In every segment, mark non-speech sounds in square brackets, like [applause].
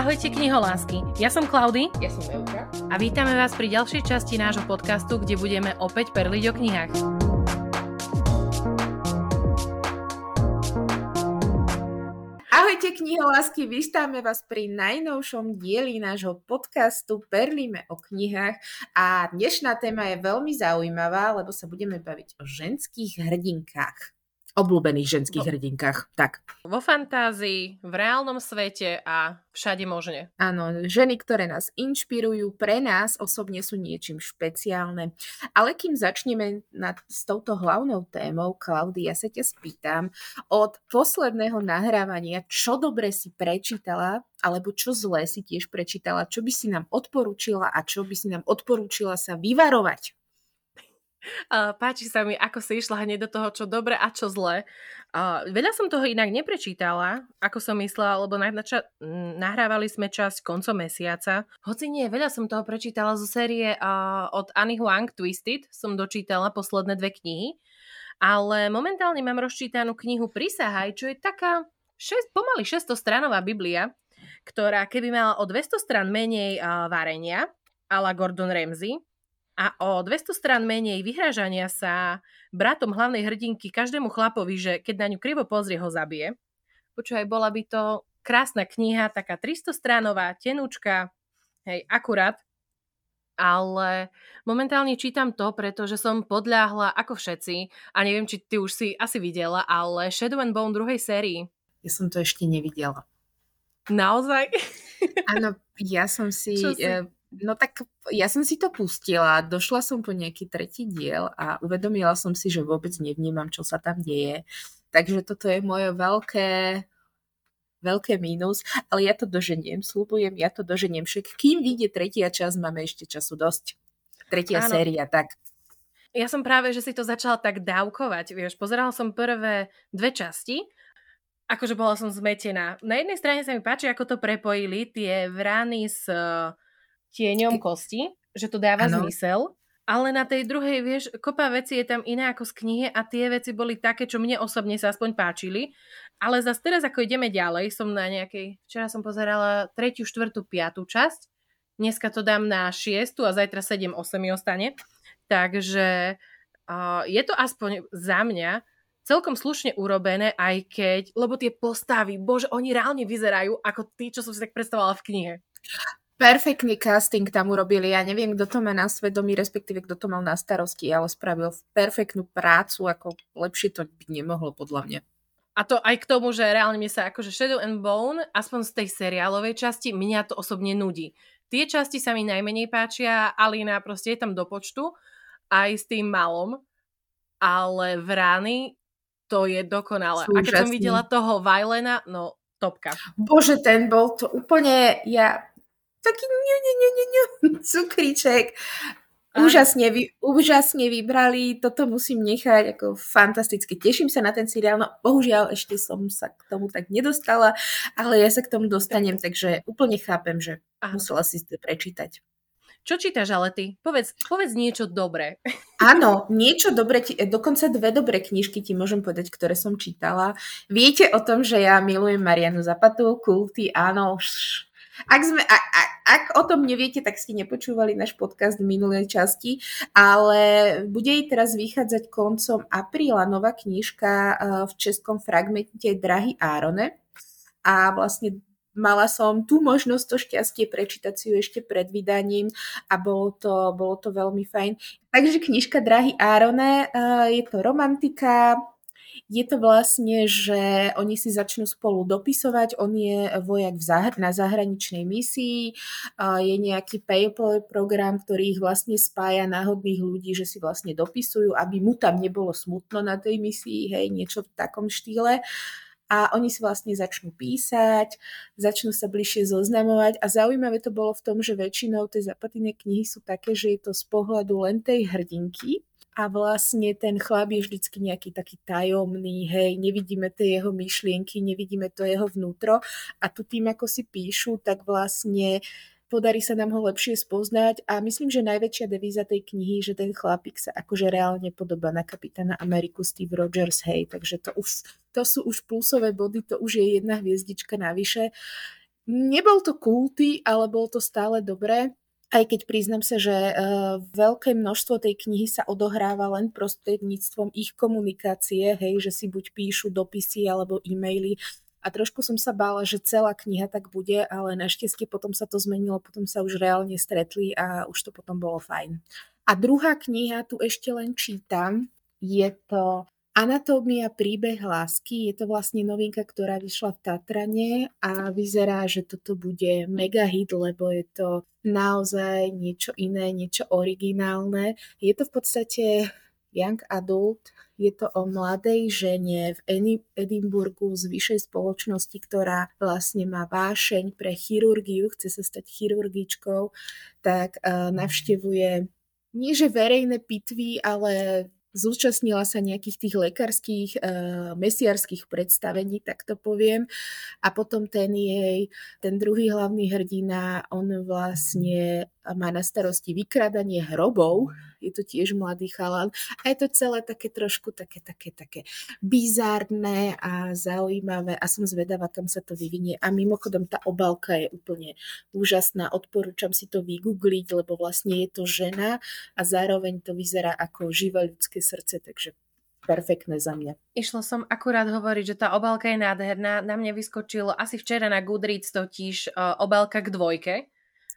Ahojte kniholásky, ja som Klaudy Ja som Euka. a vítame vás pri ďalšej časti nášho podcastu, kde budeme opäť perliť o knihách. Ahojte kniholásky, vítame vás pri najnovšom dieli nášho podcastu Perlíme o knihách a dnešná téma je veľmi zaujímavá, lebo sa budeme baviť o ženských hrdinkách. Obľúbených ženských No. hrdinkách, tak. Vo fantázii, v reálnom svete a všade možne. Áno, ženy, ktoré nás inšpirujú, pre nás osobne sú niečím špeciálne. Ale kým začneme nad, s touto hlavnou témou, Klaudia, ja sa ťa spýtam, od posledného nahrávania, čo dobre si prečítala, alebo čo zlé si tiež prečítala, čo by si nám odporúčila a čo by si nám odporúčila sa vyvarovať. Páči sa mi, ako si išla hneď do toho, čo dobre a čo. Uh, veľa som toho inak neprečítala, ako som myslela, lebo na, nača- m, nahrávali sme časť koncom mesiaca. Hoci nie, veľa som toho prečítala zo série od Annie Huang Twisted, som dočítala posledné dve knihy, ale momentálne mám rozčítanú knihu Prisahaj, čo je taká šest, pomaly 600 stranová Biblia, ktorá keby mala o 200 stran menej varenia, ala Gordon Ramsay, a o 200 strán menej vyhrážania sa bratom hlavnej hrdinky každému chlapovi, že keď na ňu krivo pozrie, ho zabije. Počúvaj, bola by to krásna kniha, taká 300 stránová, tenúčka, hej, akurát. Ale momentálne čítam to, pretože som podľahla ako všetci, a neviem, či ty už si asi videla, ale Shadow and Bone druhej sérii. Ja som to ešte nevidela. Naozaj? Áno, ja som [laughs] si... Si? eh, No tak ja som si to pustila, došla som po nejaký tretí diel a uvedomila som si, že vôbec nevnímam, čo sa tam deje. Takže toto je moje veľké, veľké mínus, ale ja to doženiem, slúbujem, ja to doženiem. Však kým vyjde tretia časť, máme ešte času dosť. Tretia Áno. séria, tak. Ja som práve, že si to začala tak dávkovať, vieš, pozerala som prvé dve časti, akože bola som zmetená. Na jednej strane sa mi páči, ako to prepojili, tie vrany s uh, tieňom kosti, že to dáva Áno. zmysel, ale na tej druhej, vieš, kopa veci je tam iné ako z knihy a tie veci boli také, čo mne osobne sa aspoň páčili, ale zase teraz, ako ideme ďalej, som na nejakej, včera som pozerala tretiu, štvrtú, piatú časť, dneska to dám na šiestu a zajtra 7, 8 mi ostane, takže uh, je to aspoň za mňa celkom slušne urobené, aj keď, lebo tie postavy, bože, oni reálne vyzerajú ako tí, čo som si tak predstavovala v knihe. Perfektný casting tam urobili. Ja neviem, kto to má na svedomí, respektíve kto to mal na starosti, ale spravil perfektnú prácu, ako lepšie to byť nemohlo podľa mňa. A to aj k tomu, že reálne mi sa akože Shadow and Bone, aspoň z tej seriálovej časti, mňa to osobne nudí. Tie časti sa mi najmenej páčia, Alina proste je tam do počtu, aj s tým malom, ale v rány to je dokonalé. Sú A keď som videla toho Vajlena, no topka. Bože, ten bol to úplne, ja, taký ňu, ňu, ňu, ňu, ňu, [laughs] cukriček. Úžasne, vy, úžasne vybrali, toto musím nechať ako fantasticky. Teším sa na ten seriál, no bohužiaľ ešte som sa k tomu tak nedostala, ale ja sa k tomu dostanem, takže úplne chápem, že Áno. musela si to prečítať. Čo čítaš ale ty? Povedz, povedz niečo dobré. [laughs] Áno, niečo dobre, ti, dokonca dve dobré knižky ti môžem povedať, ktoré som čítala. Viete o tom, že ja milujem Marianu Zapatu, kulty, áno. š- Ak, sme, a, a, ak o tom neviete, tak ste nepočúvali náš podcast v minulej časti, ale bude jej teraz vychádzať koncom apríla nová knižka eh, v českom fragmente Drahy Árone. A vlastne mala som tú možnosť, to šťastie prečítať si ju ešte pred vydaním a bolo to, bolo to veľmi fajn. Takže knižka Drahy Árone, eh, je to romantika, je to vlastne, že oni si začnú spolu dopisovať, on je vojak v zahr- na zahraničnej misii, je nejaký PayPal program, ktorý ich vlastne spája náhodných ľudí, že si vlastne dopisujú, aby mu tam nebolo smutno na tej misii, hej, niečo v takom štýle. A oni si vlastne začnú písať, začnú sa bližšie zoznamovať a zaujímavé to bolo v tom, že väčšinou tie zapatené knihy sú také, že je to z pohľadu len tej hrdinky, a vlastne ten chlap je vždycky nejaký taký tajomný, hej, nevidíme tie jeho myšlienky, nevidíme to jeho vnútro a tu tým, ako si píšu, tak vlastne podarí sa nám ho lepšie spoznať a myslím, že najväčšia devíza tej knihy, že ten chlapík sa akože reálne podobá na kapitána Ameriku Steve Rogers, hej, takže to, už, to sú už plusové body, to už je jedna hviezdička navyše. Nebol to kulty, ale bol to stále dobré. Aj keď priznám sa, že uh, veľké množstvo tej knihy sa odohráva len prostredníctvom ich komunikácie, hej, že si buď píšu dopisy alebo e-maily. A trošku som sa bála, že celá kniha tak bude, ale našťastie potom sa to zmenilo, potom sa už reálne stretli a už to potom bolo fajn. A druhá kniha, tu ešte len čítam, je to Anatómia príbeh lásky je to vlastne novinka, ktorá vyšla v Tatrane a vyzerá, že toto bude mega hit, lebo je to naozaj niečo iné, niečo originálne. Je to v podstate young adult, je to o mladej žene v Edimburgu z vyššej spoločnosti, ktorá vlastne má vášeň pre chirurgiu, chce sa stať chirurgičkou, tak uh, navštevuje nie že verejné pitvy, ale zúčastnila sa nejakých tých lekárskych, e, mesiarských predstavení, tak to poviem. A potom ten jej, ten druhý hlavný hrdina, on vlastne má na starosti vykradanie hrobov, je to tiež mladý chalan a je to celé také trošku také, také, také bizárne a zaujímavé a som zvedavá, kam sa to vyvinie. A mimochodom tá obálka je úplne úžasná, odporúčam si to vygoogliť, lebo vlastne je to žena a zároveň to vyzerá ako živé ľudské srdce, takže perfektné za mňa. Išla som akurát hovoriť, že tá obálka je nádherná. Na mne vyskočilo asi včera na Goodreads totiž uh, obálka k dvojke.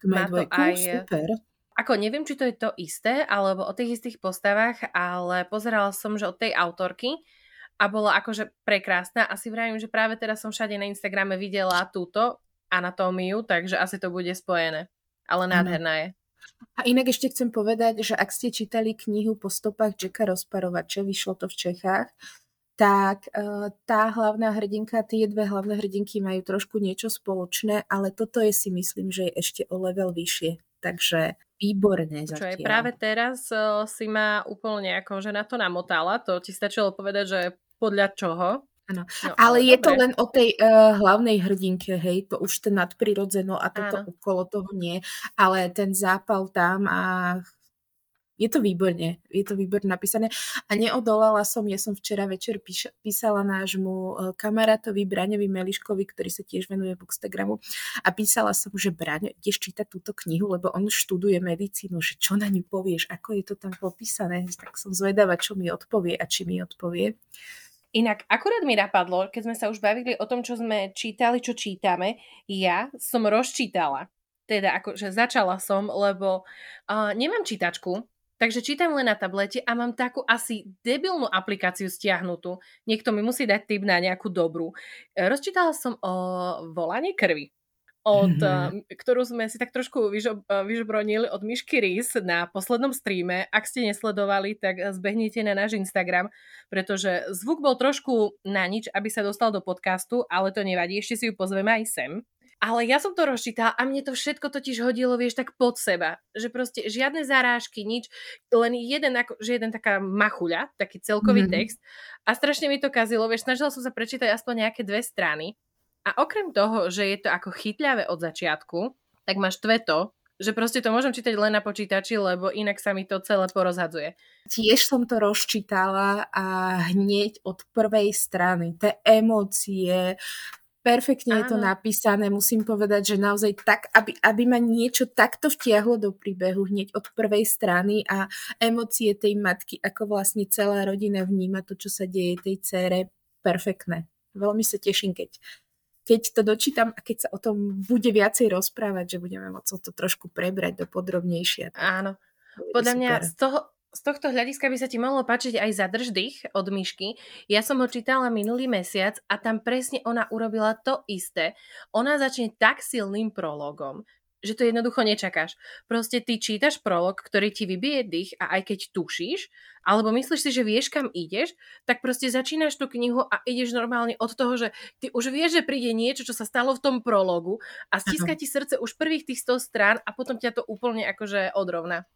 Má to aj, super. Ako neviem, či to je to isté, alebo o tých istých postavách, ale pozerala som, že od tej autorky a bola akože prekrásna. Asi vravím, že práve teraz som všade na Instagrame videla túto anatómiu, takže asi to bude spojené. Ale nádherná je. A inak ešte chcem povedať, že ak ste čítali knihu po stopách Jacka Rozparovače, vyšlo to v Čechách, tak uh, tá hlavná hrdinka, tie dve hlavné hrdinky majú trošku niečo spoločné, ale toto je si myslím, že je ešte o level vyššie. Takže výborné Čo je práve teraz uh, si ma úplne ako, že na to namotala, to ti stačilo povedať, že podľa čoho. Áno, no, ale, ale je dobre. to len o tej uh, hlavnej hrdinke, hej, to už ten nadprirodzeno a toto Áno. okolo toho nie, ale ten zápal tam a je to výborne, je to výborne napísané a neodolala som, ja som včera večer píš, písala nášmu e, kamarátovi Braňovi Meliškovi, ktorý sa tiež venuje Bookstagramu a písala som, že Braňo, ideš čítať túto knihu, lebo on študuje medicínu, že čo na ňu povieš, ako je to tam popísané, tak som zvedavá, čo mi odpovie a či mi odpovie. Inak akurát mi napadlo, keď sme sa už bavili o tom, čo sme čítali, čo čítame, ja som rozčítala. Teda akože začala som, lebo uh, nemám čítačku, Takže čítam len na tablete a mám takú asi debilnú aplikáciu stiahnutú. Niekto mi musí dať tip na nejakú dobrú. E, rozčítala som o volanie krvi od, mm-hmm. ktorú sme si tak trošku vyžob, e, vyžobronili od Myšky Rís na poslednom streame. Ak ste nesledovali, tak zbehnite na náš Instagram, pretože zvuk bol trošku na nič, aby sa dostal do podcastu, ale to nevadí, ešte si ju pozveme aj sem. Ale ja som to rozčítala a mne to všetko totiž hodilo, vieš, tak pod seba. Že proste žiadne zarážky, nič, len jeden, ako, že jeden taká machuľa, taký celkový mm-hmm. text. A strašne mi to kazilo, vieš, snažila som sa prečítať aspoň nejaké dve strany. A okrem toho, že je to ako chytľavé od začiatku, tak máš tve to, že proste to môžem čítať len na počítači, lebo inak sa mi to celé porozhadzuje. Tiež som to rozčítala a hneď od prvej strany, tie emócie, Perfektne Áno. je to napísané, musím povedať, že naozaj tak, aby, aby ma niečo takto vtiahlo do príbehu hneď od prvej strany a emócie tej matky, ako vlastne celá rodina vníma to, čo sa deje tej cére, perfektné. Veľmi sa teším, keď, keď to dočítam a keď sa o tom bude viacej rozprávať, že budeme môcť to trošku prebrať do podrobnejšia. Áno. Podľa mňa z toho, z tohto hľadiska by sa ti mohlo páčiť aj Zadrž dých od Myšky. Ja som ho čítala minulý mesiac a tam presne ona urobila to isté. Ona začne tak silným prologom, že to jednoducho nečakáš. Proste ty čítaš prolog, ktorý ti vybije dých a aj keď tušíš, alebo myslíš si, že vieš, kam ideš, tak proste začínaš tú knihu a ideš normálne od toho, že ty už vieš, že príde niečo, čo sa stalo v tom prologu a stiska ti srdce už prvých tých 100 strán a potom ťa to úplne akože odrovná.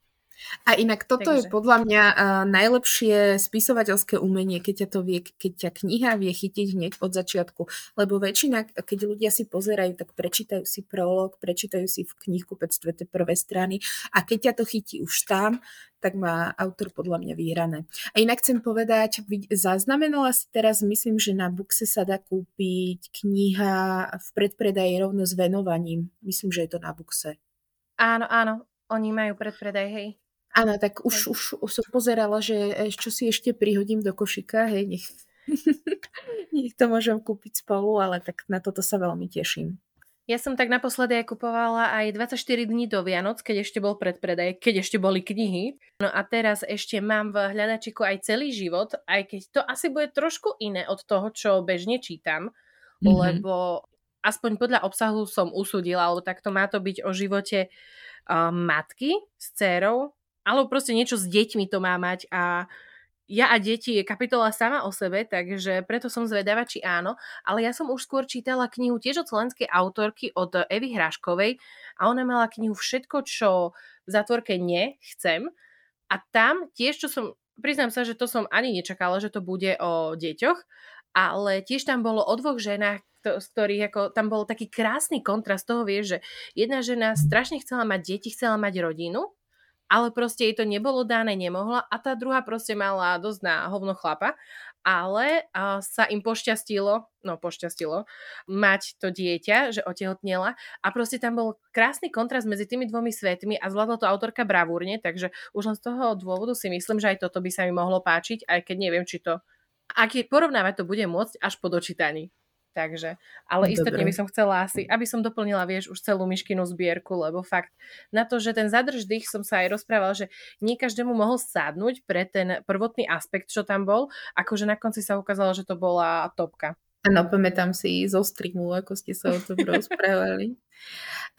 A inak toto Takže. je podľa mňa uh, najlepšie spisovateľské umenie, keď ťa to vie, keď ťa kniha vie chytiť hneď od začiatku. Lebo väčšina, keď ľudia si pozerajú, tak prečítajú si prolog, prečítajú si v knihkupectve tie prvé strany a keď ťa to chytí už tam, tak má autor podľa mňa vyhrané. A inak chcem povedať, zaznamenala si teraz, myslím, že na Buxe sa dá kúpiť kniha v predpredaji rovno s venovaním. Myslím, že je to na Buxe. Áno, áno, oni majú predpredaj, hej. Áno, tak už, už, už som pozerala, že e, čo si ešte prihodím do košika, hej, nech, [laughs] nech to môžem kúpiť spolu, ale tak na toto sa veľmi teším. Ja som tak naposledy aj kupovala aj 24 dní do Vianoc, keď ešte bol predpredaj, keď ešte boli knihy. No a teraz ešte mám v hľadačiku aj celý život, aj keď to asi bude trošku iné od toho, čo bežne čítam, mm-hmm. lebo aspoň podľa obsahu som usudila, alebo takto má to byť o živote uh, matky s dcerou, alebo proste niečo s deťmi to má mať a ja a deti je kapitola sama o sebe, takže preto som zvedavá, či áno, ale ja som už skôr čítala knihu tiež od slovenskej autorky od Evy Hraškovej a ona mala knihu Všetko, čo v zatvorke nechcem. A tam tiež, čo som, priznám sa, že to som ani nečakala, že to bude o deťoch, ale tiež tam bolo o dvoch ženách, z ktorých ako, tam bol taký krásny kontrast toho, vieš, že jedna žena strašne chcela mať deti, chcela mať rodinu ale proste jej to nebolo dané, nemohla a tá druhá proste mala dosť na hovno chlapa, ale uh, sa im pošťastilo, no pošťastilo, mať to dieťa, že otehotnela a proste tam bol krásny kontrast medzi tými dvomi svetmi a zvládla to autorka bravúrne, takže už len z toho dôvodu si myslím, že aj toto by sa mi mohlo páčiť, aj keď neviem, či to, ak je porovnávať to bude môcť až po dočítaní. Takže, ale istotne by som chcela asi, aby som doplnila, vieš, už celú myškinu zbierku, lebo fakt na to, že ten zadrž dých som sa aj rozprával, že nie každému mohol sádnuť pre ten prvotný aspekt, čo tam bol, akože na konci sa ukázalo, že to bola topka. Áno, pamätám si zo streamu, ako ste sa o tom [laughs] rozprávali.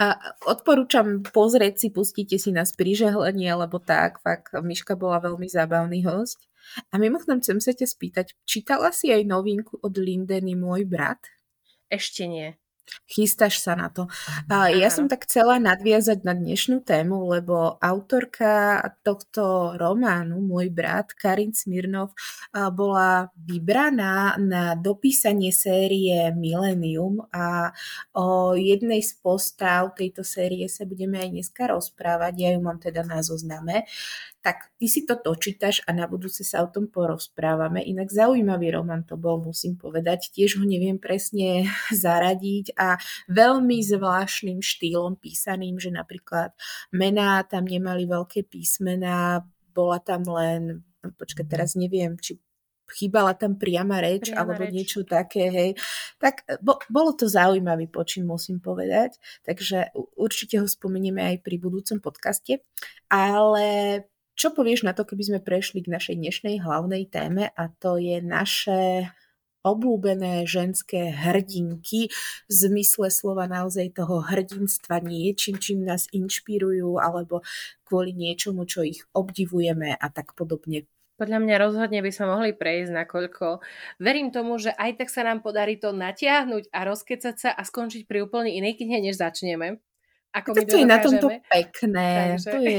A odporúčam pozrieť si, pustite si nás pri žehlení, alebo tak, fakt, Miška bola veľmi zábavný host. A mimochodom chcem sa ťa spýtať, čítala si aj novinku od Lindeny Môj brat? Ešte nie. Chystáš sa na to. A ja som tak chcela nadviazať na dnešnú tému, lebo autorka tohto románu, môj brat, Karin Smirnov, bola vybraná na dopísanie série Millennium a o jednej z postav tejto série sa budeme aj dneska rozprávať. Ja ju mám teda na zozname tak ty si to dočítaš a na budúce sa o tom porozprávame. Inak zaujímavý román to bol, musím povedať. Tiež ho neviem presne [laughs] zaradiť a veľmi zvláštnym štýlom písaným, že napríklad mená tam nemali veľké písmená, bola tam len, počkaj, teraz neviem, či chýbala tam priama reč priama alebo reč. niečo také, hej. Tak bo, bolo to zaujímavý počin, musím povedať, takže určite ho spomenieme aj pri budúcom podcaste, ale čo povieš na to, keby sme prešli k našej dnešnej hlavnej téme a to je naše obľúbené ženské hrdinky v zmysle slova naozaj toho hrdinstva niečím, čím nás inšpirujú alebo kvôli niečomu, čo ich obdivujeme a tak podobne. Podľa mňa rozhodne by sa mohli prejsť, nakoľko verím tomu, že aj tak sa nám podarí to natiahnuť a rozkecať sa a skončiť pri úplne inej knihe, než začneme. Ako to je na tomto pekné. Takže... To je...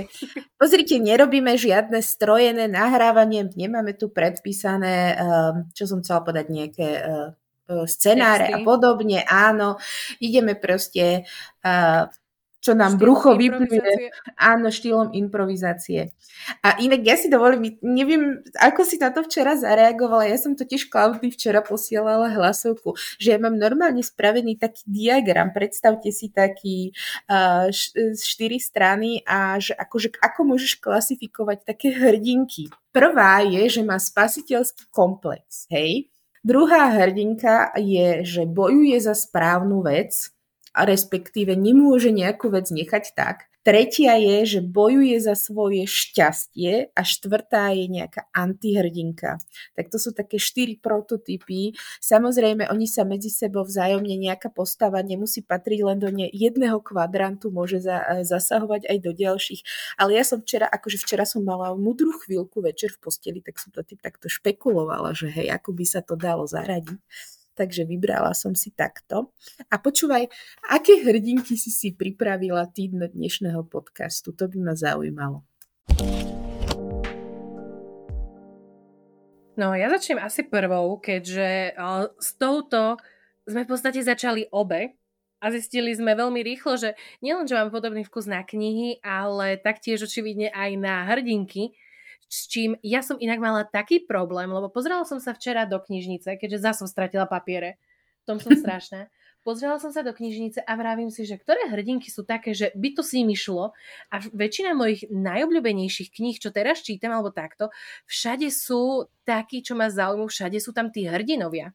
Pozrite, nerobíme žiadne strojené nahrávanie, nemáme tu predpísané, ehm, čo som chcela povedať, nejaké eh, eh, scenáre Texty. a podobne. Áno, ideme proste uh, čo nám brucho vypluje. Áno, štýlom improvizácie. A inak ja si dovolím, neviem, ako si na to včera zareagovala, ja som totiž Klaudy včera posielala hlasovku, že ja mám normálne spravený taký diagram, predstavte si taký uh, štyri strany a že akože, ako môžeš klasifikovať také hrdinky. Prvá je, že má spasiteľský komplex, hej? Druhá hrdinka je, že bojuje za správnu vec, a respektíve nemôže nejakú vec nechať tak. Tretia je, že bojuje za svoje šťastie a štvrtá je nejaká antihrdinka. Tak to sú také štyri prototypy. Samozrejme, oni sa medzi sebou vzájomne nejaká postava nemusí patriť len do jedného kvadrantu, môže za, zasahovať aj do ďalších. Ale ja som včera, akože včera som mala mudrú chvíľku večer v posteli, tak som to tým takto špekulovala, že hej, ako by sa to dalo zaradiť takže vybrala som si takto. A počúvaj, aké hrdinky si si pripravila do dnešného podcastu? To by ma zaujímalo. No, ja začnem asi prvou, keďže s touto sme v podstate začali obe a zistili sme veľmi rýchlo, že nielen, že mám podobný vkus na knihy, ale taktiež očividne aj na hrdinky, s čím ja som inak mala taký problém, lebo pozerala som sa včera do knižnice, keďže zase som stratila papiere. V tom som [laughs] strašná. Pozrela som sa do knižnice a vravím si, že ktoré hrdinky sú také, že by to si mi šlo a väčšina mojich najobľúbenejších kníh, čo teraz čítam alebo takto, všade sú takí, čo ma zaujímujú, všade sú tam tí hrdinovia.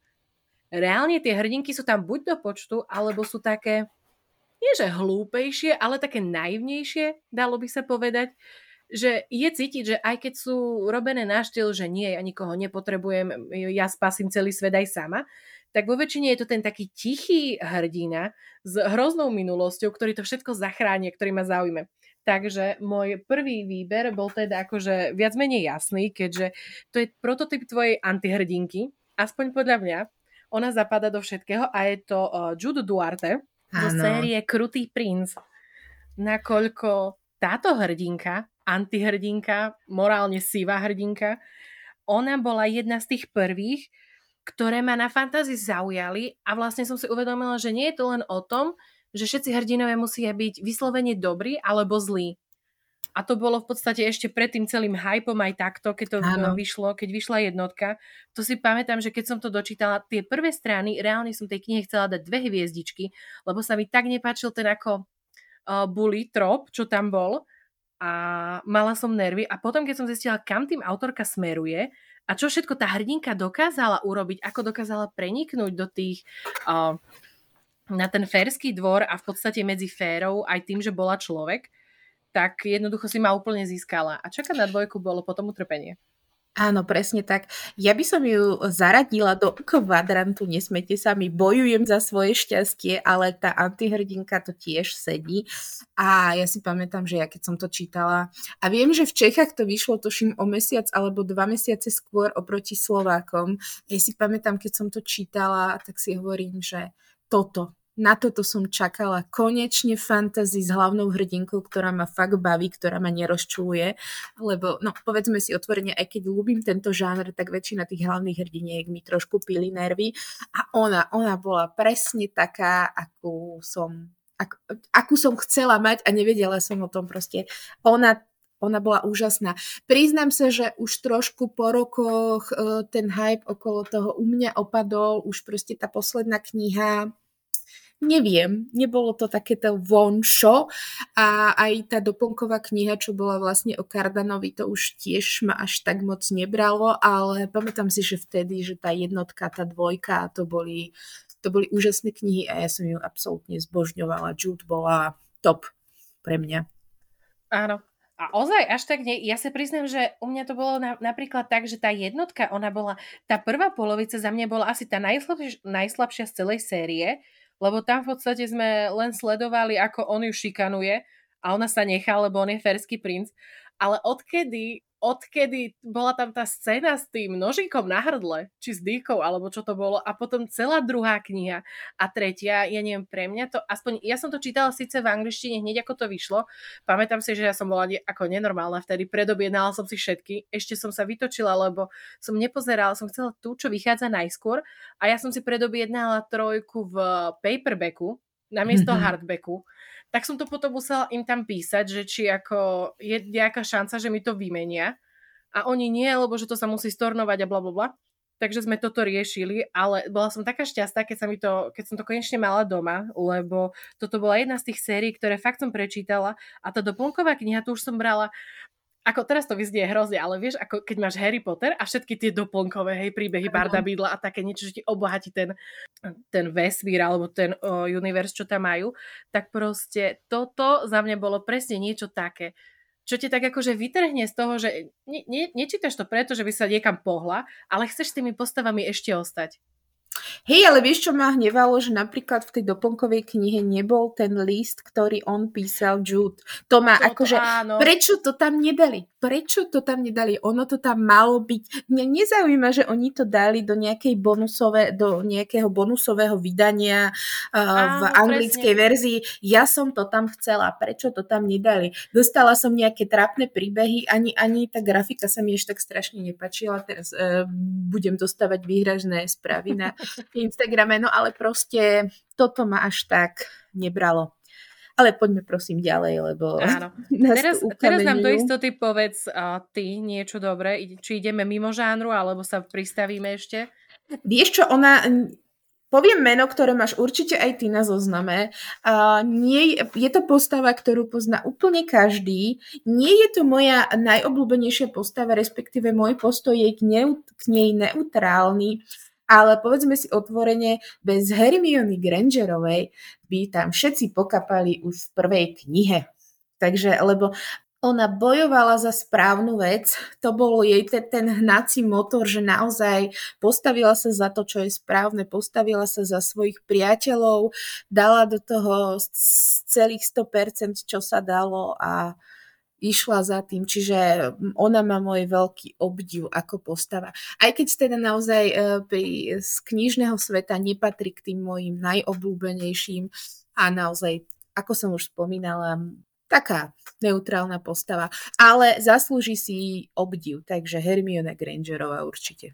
Reálne tie hrdinky sú tam buď do počtu, alebo sú také, nie že hlúpejšie, ale také naivnejšie, dalo by sa povedať že je cítiť, že aj keď sú robené na štýl, že nie, ja nikoho nepotrebujem, ja spasím celý svet aj sama, tak vo väčšine je to ten taký tichý hrdina s hroznou minulosťou, ktorý to všetko zachráni, ktorý ma zaujme. Takže môj prvý výber bol teda akože viac menej jasný, keďže to je prototyp tvojej antihrdinky, aspoň podľa mňa. Ona zapada do všetkého a je to uh, Jude Duarte zo série Krutý princ. Nakoľko táto hrdinka, antihrdinka, morálne sivá hrdinka, ona bola jedna z tých prvých, ktoré ma na fantázii zaujali a vlastne som si uvedomila, že nie je to len o tom, že všetci hrdinovia musia byť vyslovene dobrí alebo zlí. A to bolo v podstate ešte pred tým celým hypom aj takto, keď to Áno. vyšlo, keď vyšla jednotka. To si pamätám, že keď som to dočítala, tie prvé strany, reálne som tej knihe chcela dať dve hviezdičky, lebo sa mi tak nepáčil ten ako uh, bully trop, čo tam bol a mala som nervy a potom, keď som zistila, kam tým autorka smeruje, a čo všetko tá hrdinka dokázala urobiť, ako dokázala preniknúť do tých... Uh, na ten férsky dvor a v podstate medzi férou aj tým, že bola človek, tak jednoducho si ma úplne získala. A čakať na dvojku bolo potom utrpenie. Áno, presne tak. Ja by som ju zaradila do kvadrantu Nesmete sa mi, bojujem za svoje šťastie, ale tá antihrdinka to tiež sedí. A ja si pamätám, že ja keď som to čítala, a viem, že v Čechách to vyšlo toším o mesiac alebo dva mesiace skôr oproti Slovákom. Ja si pamätám, keď som to čítala, tak si hovorím, že toto, na toto som čakala. Konečne fantasy s hlavnou hrdinkou, ktorá ma fakt baví, ktorá ma nerozčuluje. Lebo, no, povedzme si otvorene, aj keď ľúbim tento žánr, tak väčšina tých hlavných hrdiniek mi trošku pili nervy. A ona, ona bola presne taká, akú som ak, akú som chcela mať a nevedela som o tom proste. Ona ona bola úžasná. Priznám sa, že už trošku po rokoch e, ten hype okolo toho u mňa opadol, už proste tá posledná kniha neviem, nebolo to takéto vonšo a aj tá doplnková kniha, čo bola vlastne o Cardanovi, to už tiež ma až tak moc nebralo, ale pamätám si, že vtedy, že tá jednotka, tá dvojka, to boli, to boli úžasné knihy a ja som ju absolútne zbožňovala. Jude bola top pre mňa. Áno, a ozaj až tak nie. Ja sa priznám, že u mňa to bolo na, napríklad tak, že tá jednotka, ona bola, tá prvá polovica za mňa bola asi tá najslabšia, najslabšia z celej série, lebo tam v podstate sme len sledovali, ako on ju šikanuje a ona sa nechá, lebo on je ferský princ. Ale odkedy odkedy bola tam tá scéna s tým nožíkom na hrdle, či s dýchou, alebo čo to bolo, a potom celá druhá kniha. A tretia, ja neviem, pre mňa to, aspoň ja som to čítala síce v angličtine hneď ako to vyšlo, pamätám si, že ja som bola ako nenormálna vtedy, predobjednala som si všetky, ešte som sa vytočila, lebo som nepozerala, som chcela tú, čo vychádza najskôr. A ja som si predobjednala trojku v paperbacku, namiesto mm-hmm. hardbacku tak som to potom musela im tam písať, že či ako je nejaká šanca, že mi to vymenia. A oni nie, lebo že to sa musí stornovať a bla bla bla. Takže sme toto riešili, ale bola som taká šťastná, keď, sa mi to, keď som to konečne mala doma, lebo toto bola jedna z tých sérií, ktoré fakt som prečítala a tá doplnková kniha, tu už som brala ako teraz to vyznie hrozne, ale vieš, ako keď máš Harry Potter a všetky tie doplnkové, hej, príbehy Barda Bidla a také niečo, že ti obohatí ten, ten vesmír alebo ten uh, univerz, čo tam majú, tak proste toto za mňa bolo presne niečo také, čo ti tak akože vytrhne z toho, že ne, ne, nečítaš to preto, že by sa niekam pohla, ale chceš s tými postavami ešte ostať. Hej, ale vieš, čo ma hnevalo, že napríklad v tej doplnkovej knihe nebol ten list, ktorý on písal Jude. To má to, akože, áno. prečo to tam nedali? Prečo to tam nedali? Ono to tam malo byť. Mňa nezaujíma, že oni to dali do nejakej bonusové, do nejakého bonusového vydania uh, áno, v anglickej presne. verzii. Ja som to tam chcela. Prečo to tam nedali? Dostala som nejaké trápne príbehy, ani, ani tá grafika sa mi ešte tak strašne nepačila. Teraz uh, budem dostávať výhražné správy na Instagrame, no ale proste toto ma až tak nebralo. Ale poďme prosím ďalej, lebo Áno. [laughs] teraz, teraz nám do istoty povedz uh, ty niečo dobré, či ideme mimo žánru, alebo sa pristavíme ešte. Vieš čo, ona Poviem meno, ktoré máš určite aj ty na zozname. Uh, nie, je to postava, ktorú pozná úplne každý. Nie je to moja najobľúbenejšia postava, respektíve môj postoj je k, ne, k nej neutrálny ale povedzme si otvorene, bez Hermiony Grangerovej by tam všetci pokapali už v prvej knihe. Takže, lebo ona bojovala za správnu vec, to bol jej ten, ten hnací motor, že naozaj postavila sa za to, čo je správne, postavila sa za svojich priateľov, dala do toho celých 100%, čo sa dalo a išla za tým, čiže ona má môj veľký obdiv ako postava. Aj keď teda naozaj e, pri, z knižného sveta nepatrí k tým mojim najobľúbenejším a naozaj, ako som už spomínala, taká neutrálna postava, ale zaslúži si obdiv, takže Hermione Grangerová určite.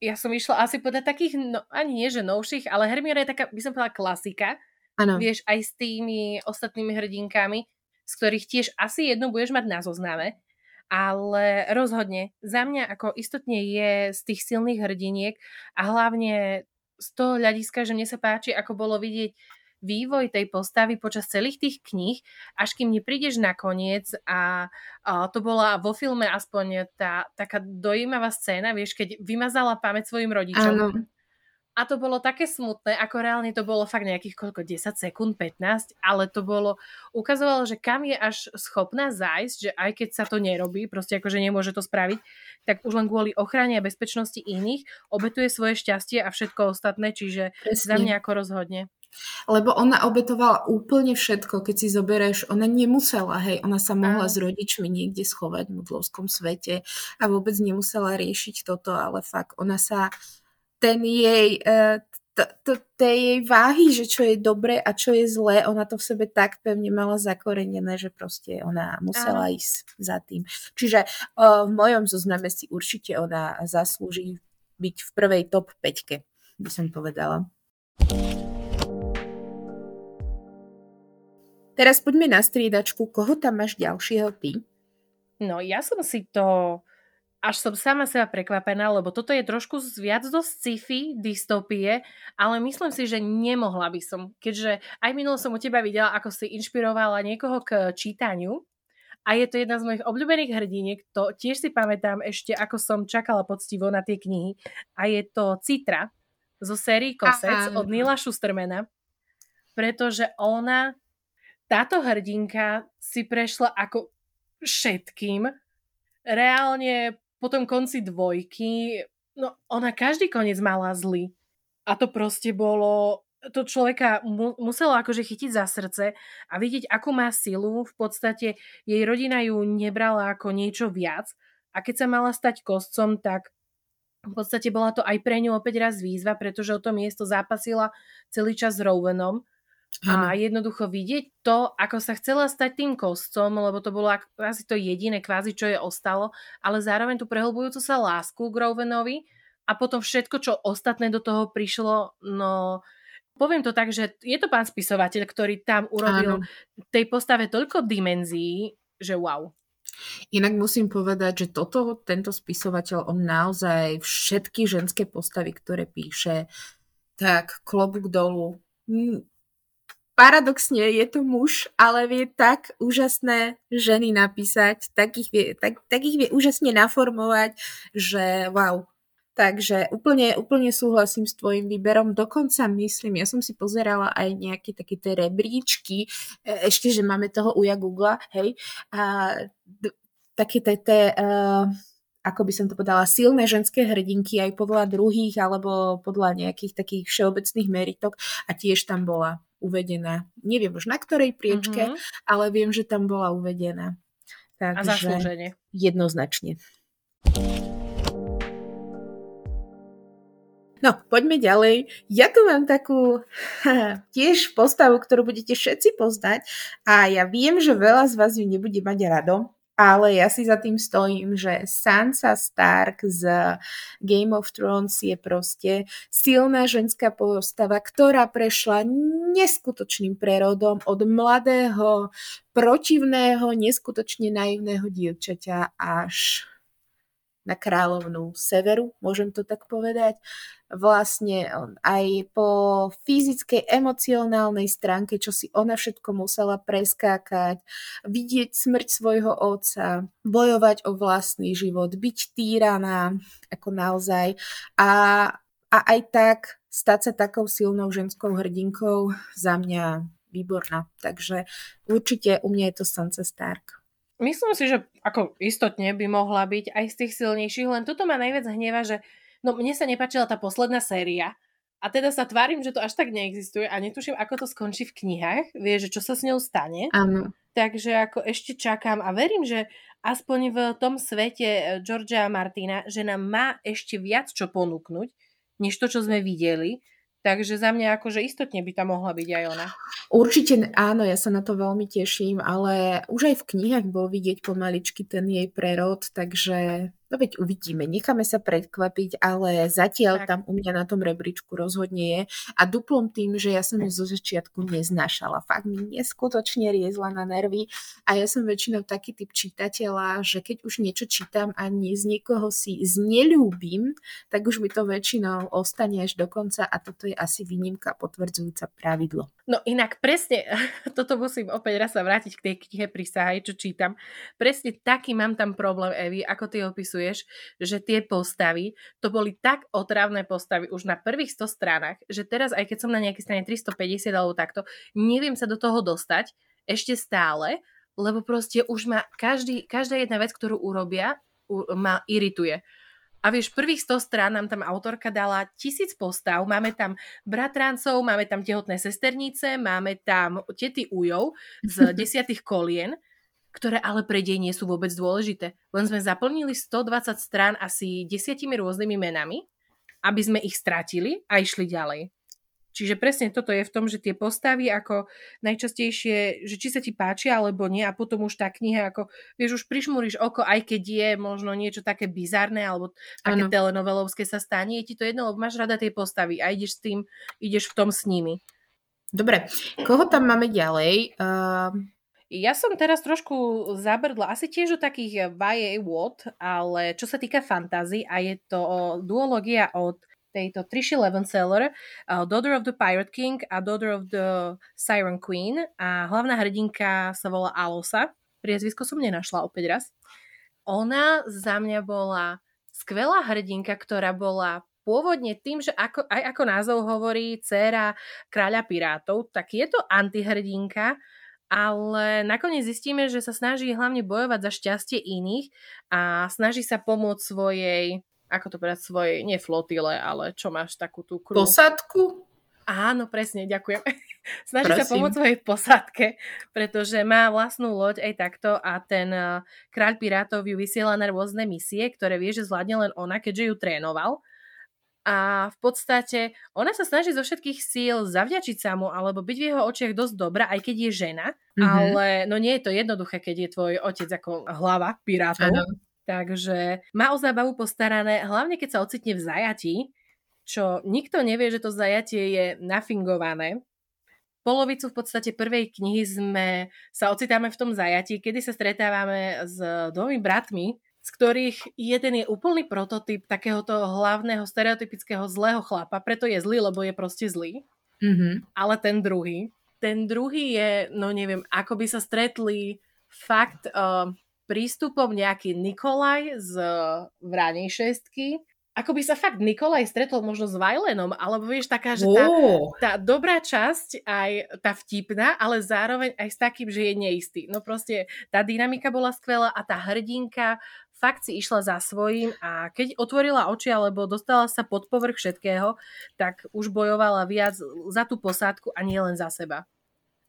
Ja som išla asi podľa takých, no, ani nie že novších, ale Hermione je taká, by som povedala, klasika. Ano. Vieš, aj s tými ostatnými hrdinkami z ktorých tiež asi jednu budeš mať na zozname, ale rozhodne za mňa ako istotne je z tých silných hrdiniek a hlavne z toho hľadiska, že mne sa páči, ako bolo vidieť vývoj tej postavy počas celých tých kníh, až kým neprídeš na koniec a, a to bola vo filme aspoň tá taká dojímavá scéna, vieš, keď vymazala pamäť svojim rodičom. Áno a to bolo také smutné, ako reálne to bolo fakt nejakých koľko, 10 sekúnd, 15, ale to bolo, ukazovalo, že kam je až schopná zájsť, že aj keď sa to nerobí, proste akože nemôže to spraviť, tak už len kvôli ochrane a bezpečnosti iných obetuje svoje šťastie a všetko ostatné, čiže Presne. za mňa ako rozhodne. Lebo ona obetovala úplne všetko, keď si zoberieš, ona nemusela, hej, ona sa mohla s rodičmi niekde schovať v mudlovskom svete a vôbec nemusela riešiť toto, ale fakt, ona sa ten jej, uh, tej jej váhy, že čo je dobré a čo je zlé, ona to v sebe tak pevne mala zakorenené, že proste ona musela Áno. ísť za tým. Čiže uh, v mojom zozname si určite ona zaslúži byť v prvej top 5, by som povedala. Teraz poďme na striedačku. Koho tam máš ďalšieho ty? No, ja som si to až som sama seba prekvapená, lebo toto je trošku viac do sci-fi, dystopie, ale myslím si, že nemohla by som, keďže aj minulo som u teba videla, ako si inšpirovala niekoho k čítaniu a je to jedna z mojich obľúbených hrdiniek, to tiež si pamätám ešte, ako som čakala poctivo na tie knihy a je to Citra zo sérii Kosec Aha. od Nila Schustermana, pretože ona, táto hrdinka si prešla ako všetkým, reálne po tom konci dvojky, no ona každý koniec mala zlý. A to proste bolo, to človeka mu, muselo akože chytiť za srdce a vidieť, akú má silu. V podstate jej rodina ju nebrala ako niečo viac. A keď sa mala stať kostcom, tak v podstate bola to aj pre ňu opäť raz výzva, pretože o to miesto zápasila celý čas s A jednoducho vidieť to, ako sa chcela stať tým kostcom, lebo to bolo asi to jediné kvázi, čo je ostalo, ale zároveň tú prehlbujúcu sa lásku k Rovenovi a potom všetko, čo ostatné do toho prišlo, no poviem to tak, že je to pán spisovateľ, ktorý tam urobil Áno. tej postave toľko dimenzií, že wow. Inak musím povedať, že toto, tento spisovateľ, on naozaj všetky ženské postavy, ktoré píše, tak klobúk dolu paradoxne je to muž, ale vie tak úžasné ženy napísať, tak ich vie, tak, tak ich vie úžasne naformovať, že wow. Takže úplne, úplne súhlasím s tvojim výberom. Dokonca myslím, ja som si pozerala aj nejaké také tie rebríčky, e, ešte, že máme toho uja Google, hej, a také tie, uh, ako by som to povedala, silné ženské hrdinky aj podľa druhých alebo podľa nejakých takých všeobecných meritok a tiež tam bola uvedená. Neviem už na ktorej priečke, mm-hmm. ale viem, že tam bola uvedená. Takže a zaslúženie. Jednoznačne. No, poďme ďalej. Ja tu mám takú [laughs] tiež postavu, ktorú budete všetci poznať a ja viem, že veľa z vás ju nebude mať rado, ale ja si za tým stojím, že Sansa Stark z Game of Thrones je proste silná ženská postava, ktorá prešla neskutočným prerodom od mladého, protivného, neskutočne naivného dievčaťa až na kráľovnú severu, môžem to tak povedať. Vlastne aj po fyzickej, emocionálnej stránke, čo si ona všetko musela preskákať, vidieť smrť svojho otca, bojovať o vlastný život, byť týraná, ako naozaj. A, a aj tak stať sa takou silnou ženskou hrdinkou za mňa výborná. Takže určite u mňa je to Sansa Stark. Myslím si, že ako istotne by mohla byť aj z tých silnejších, len toto ma najviac hneva, že no mne sa nepáčila tá posledná séria a teda sa tvárim, že to až tak neexistuje a netuším, ako to skončí v knihách, vie, že čo sa s ňou stane. Áno. Takže ako ešte čakám a verím, že aspoň v tom svete eh, Georgia Martina, že nám má ešte viac čo ponúknuť, než to, čo sme videli Takže za mňa akože istotne by tam mohla byť aj ona. Určite áno, ja sa na to veľmi teším, ale už aj v knihách bol vidieť pomaličky ten jej prerod, takže No veď uvidíme, necháme sa predkvapiť, ale zatiaľ tak. tam u mňa na tom rebríčku rozhodne je. A duplom tým, že ja som ju zo začiatku neznášala. Fakt mi neskutočne riezla na nervy a ja som väčšinou taký typ čitateľa, že keď už niečo čítam a nie z niekoho si znelúbim, tak už mi to väčšinou ostane až do konca a toto je asi výnimka potvrdzujúca pravidlo. No inak presne, [laughs] toto musím opäť raz sa vrátiť k tej knihe Prisahaj, čo čítam. Presne taký mám tam problém, Evi, ako ty opisuješ, že tie postavy, to boli tak otravné postavy už na prvých 100 stranách, že teraz, aj keď som na nejakej strane 350 alebo takto, neviem sa do toho dostať ešte stále, lebo proste už ma každý, každá jedna vec, ktorú urobia, ma irituje. A vieš, prvých 100 strán nám tam autorka dala tisíc postav, máme tam bratrancov, máme tam tehotné sesternice, máme tam tety ujov z [laughs] desiatých kolien, ktoré ale pre dej nie sú vôbec dôležité. Len sme zaplnili 120 strán asi desiatimi rôznymi menami, aby sme ich stratili a išli ďalej. Čiže presne toto je v tom, že tie postavy ako najčastejšie, že či sa ti páčia alebo nie a potom už tá kniha ako, vieš, už prišmúriš oko, aj keď je možno niečo také bizarné alebo také ano. telenovelovské sa stane, je ti to jedno, lebo máš rada tie postavy a ideš s tým, ideš v tom s nimi. Dobre, koho tam máme ďalej? Uh... Ja som teraz trošku zabrdla, asi tiež o takých YA What, ale čo sa týka fantázy a je to duológia od tejto Trishi Levenseller, uh, Daughter of the Pirate King a Daughter of the Siren Queen a hlavná hrdinka sa volá Alosa. Priezvisko som nenašla opäť raz. Ona za mňa bola skvelá hrdinka, ktorá bola pôvodne tým, že ako, aj ako názov hovorí dcéra kráľa pirátov, tak je to antihrdinka, ale nakoniec zistíme, že sa snaží hlavne bojovať za šťastie iných a snaží sa pomôcť svojej ako to povedať, svojej, nie flotile, ale čo máš takú tú krú. Posadku? Áno, presne, ďakujem. [laughs] Snaží Prosím. sa pomôcť svojej posádke, pretože má vlastnú loď aj takto a ten uh, kráľ pirátov ju vysiela na rôzne misie, ktoré vie, že zvládne len ona, keďže ju trénoval. A v podstate ona sa snaží zo všetkých síl zavďačiť sa mu alebo byť v jeho očiach dosť dobrá, aj keď je žena, mm-hmm. ale no nie je to jednoduché, keď je tvoj otec ako hlava pirátov. Ano. Takže má o zábavu postarané, hlavne keď sa ocitne v zajatí, čo nikto nevie, že to zajatie je nafingované. Polovicu v podstate prvej knihy sme sa ocitáme v tom zajatí, kedy sa stretávame s dvomi bratmi, z ktorých jeden je úplný prototyp takéhoto hlavného stereotypického zlého chlapa, preto je zlý, lebo je proste zlý. Mm-hmm. Ale ten druhý, ten druhý je, no neviem, ako by sa stretli fakt uh, prístupom nejaký Nikolaj z Vranej šestky ako by sa fakt Nikolaj stretol možno s Vajlenom, alebo vieš, taká, že tá, tá dobrá časť, aj tá vtipná, ale zároveň aj s takým, že je neistý. No proste tá dynamika bola skvelá a tá hrdinka fakt si išla za svojím a keď otvorila oči alebo dostala sa pod povrch všetkého, tak už bojovala viac za tú posádku a nie len za seba.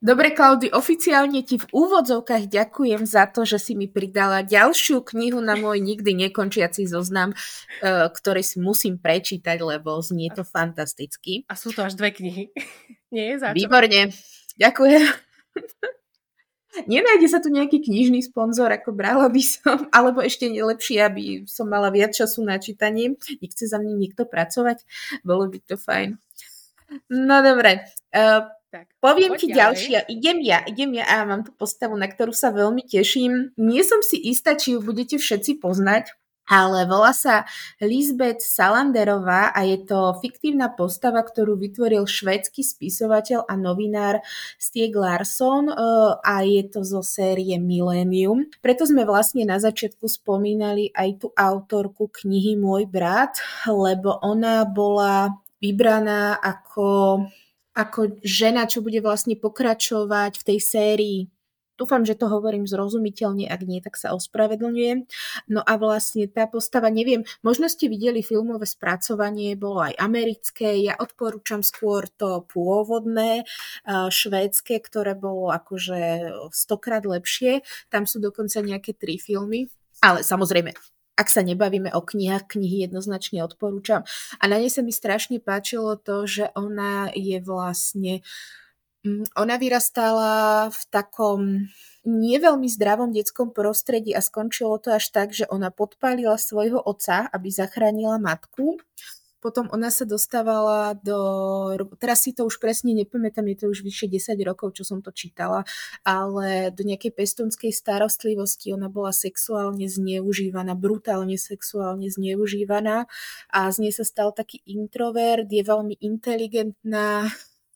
Dobre, Klaudy, oficiálne ti v úvodzovkách ďakujem za to, že si mi pridala ďalšiu knihu na môj nikdy nekončiaci zoznam, uh, ktorý si musím prečítať, lebo znie to fantasticky. A sú to až dve knihy. [laughs] Nie je za? Výborne. Ďakujem. [laughs] Nenájde sa tu nejaký knižný sponzor, ako brala by som, [laughs] alebo ešte lepšie, aby som mala viac času na čítanie. Nechce za mňa niekto pracovať? Bolo by to fajn. No dobre. Uh, tak, Poviem ti ďalšie. Idem ja, idem ja a mám tu postavu, na ktorú sa veľmi teším. Nie som si istá, či ju budete všetci poznať, ale volá sa Lisbeth Salanderová a je to fiktívna postava, ktorú vytvoril švédsky spisovateľ a novinár Stieg Larsson e, a je to zo série Millennium. Preto sme vlastne na začiatku spomínali aj tú autorku knihy Môj brat, lebo ona bola vybraná ako ako žena, čo bude vlastne pokračovať v tej sérii. Dúfam, že to hovorím zrozumiteľne, ak nie, tak sa ospravedlňujem. No a vlastne tá postava, neviem, možno ste videli filmové spracovanie, bolo aj americké, ja odporúčam skôr to pôvodné, švédske, ktoré bolo akože stokrát lepšie. Tam sú dokonca nejaké tri filmy, ale samozrejme ak sa nebavíme o knihách, knihy jednoznačne odporúčam. A na nej sa mi strašne páčilo to, že ona je vlastne mm, ona vyrastala v takom nie veľmi zdravom detskom prostredí a skončilo to až tak, že ona podpálila svojho otca, aby zachránila matku. Potom ona sa dostávala do, teraz si to už presne nepamätám, je to už vyše 10 rokov, čo som to čítala, ale do nejakej pestonskej starostlivosti ona bola sexuálne zneužívaná, brutálne sexuálne zneužívaná a z nej sa stal taký introvert, je veľmi inteligentná,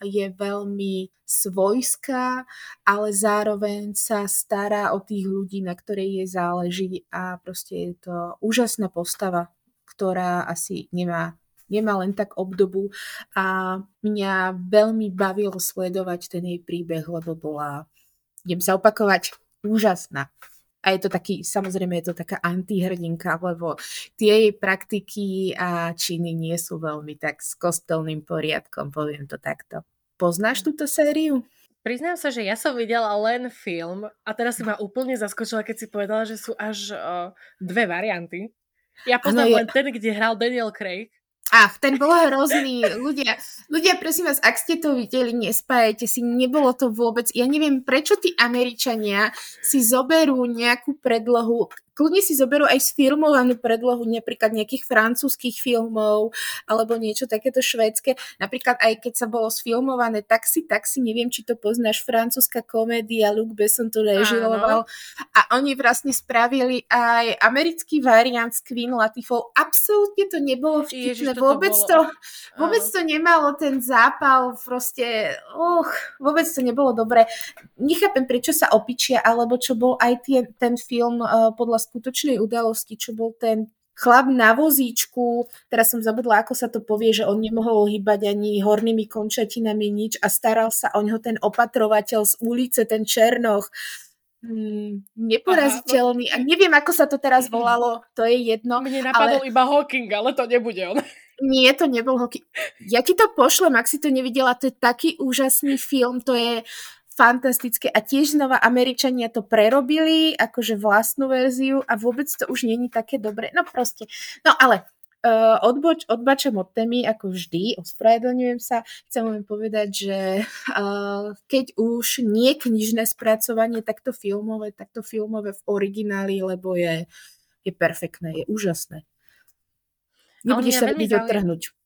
je veľmi svojská, ale zároveň sa stará o tých ľudí, na ktorej jej záleží a proste je to úžasná postava, ktorá asi nemá nemá len tak obdobu a mňa veľmi bavilo sledovať ten jej príbeh, lebo bola, idem sa opakovať, úžasná. A je to taký, samozrejme je to taká antihrdinka, lebo tie jej praktiky a činy nie sú veľmi tak s kostelným poriadkom, poviem to takto. Poznáš túto sériu? Priznám sa, že ja som videla len film a teraz si ma úplne zaskočila, keď si povedala, že sú až uh, dve varianty. Ja poznám ano, len ten, kde hral Daniel Craig Ach, ten bol hrozný. Ľudia, ľudia, prosím vás, ak ste to videli, nespájajte si, nebolo to vôbec. Ja neviem, prečo tí Američania si zoberú nejakú predlohu, kľudne si zoberú aj sfilmovanú predlohu napríklad nejakých francúzských filmov alebo niečo takéto švédske. Napríklad aj keď sa bolo sfilmované Taxi, Taxi, neviem, či to poznáš, francúzska komédia, Luc Besson to režiloval. A oni vlastne spravili aj americký variant s Queen Latifou. Absolútne to nebolo vtipné. Ježiš, vôbec, to, bolo. to, vôbec to nemalo ten zápal, proste, uh, vôbec to nebolo dobré. Nechápem, prečo sa opičia, alebo čo bol aj tie, ten film uh, podľa skutočnej udalosti, čo bol ten chlap na vozíčku, teraz som zabudla, ako sa to povie, že on nemohol hýbať ani hornými končatinami nič a staral sa o neho ten opatrovateľ z ulice, ten Černoch. Hmm, neporaziteľný. A neviem, ako sa to teraz volalo, to je jedno. Mne napadol ale... iba Hawking, ale to nebude on. [laughs] Nie, to nebol Hawking. Ja ti to pošlem, ak si to nevidela, to je taký úžasný film, to je fantastické a tiež znova Američania to prerobili, akože vlastnú verziu a vôbec to už není také dobré. No proste, no ale uh, odboč, odbačam od témy, ako vždy, ospravedlňujem sa. Chcem len povedať, že uh, keď už nie knižné spracovanie, tak to filmové, tak to filmové v origináli, lebo je, je perfektné, je úžasné. Nebudeš sa vedieť odtrhnúť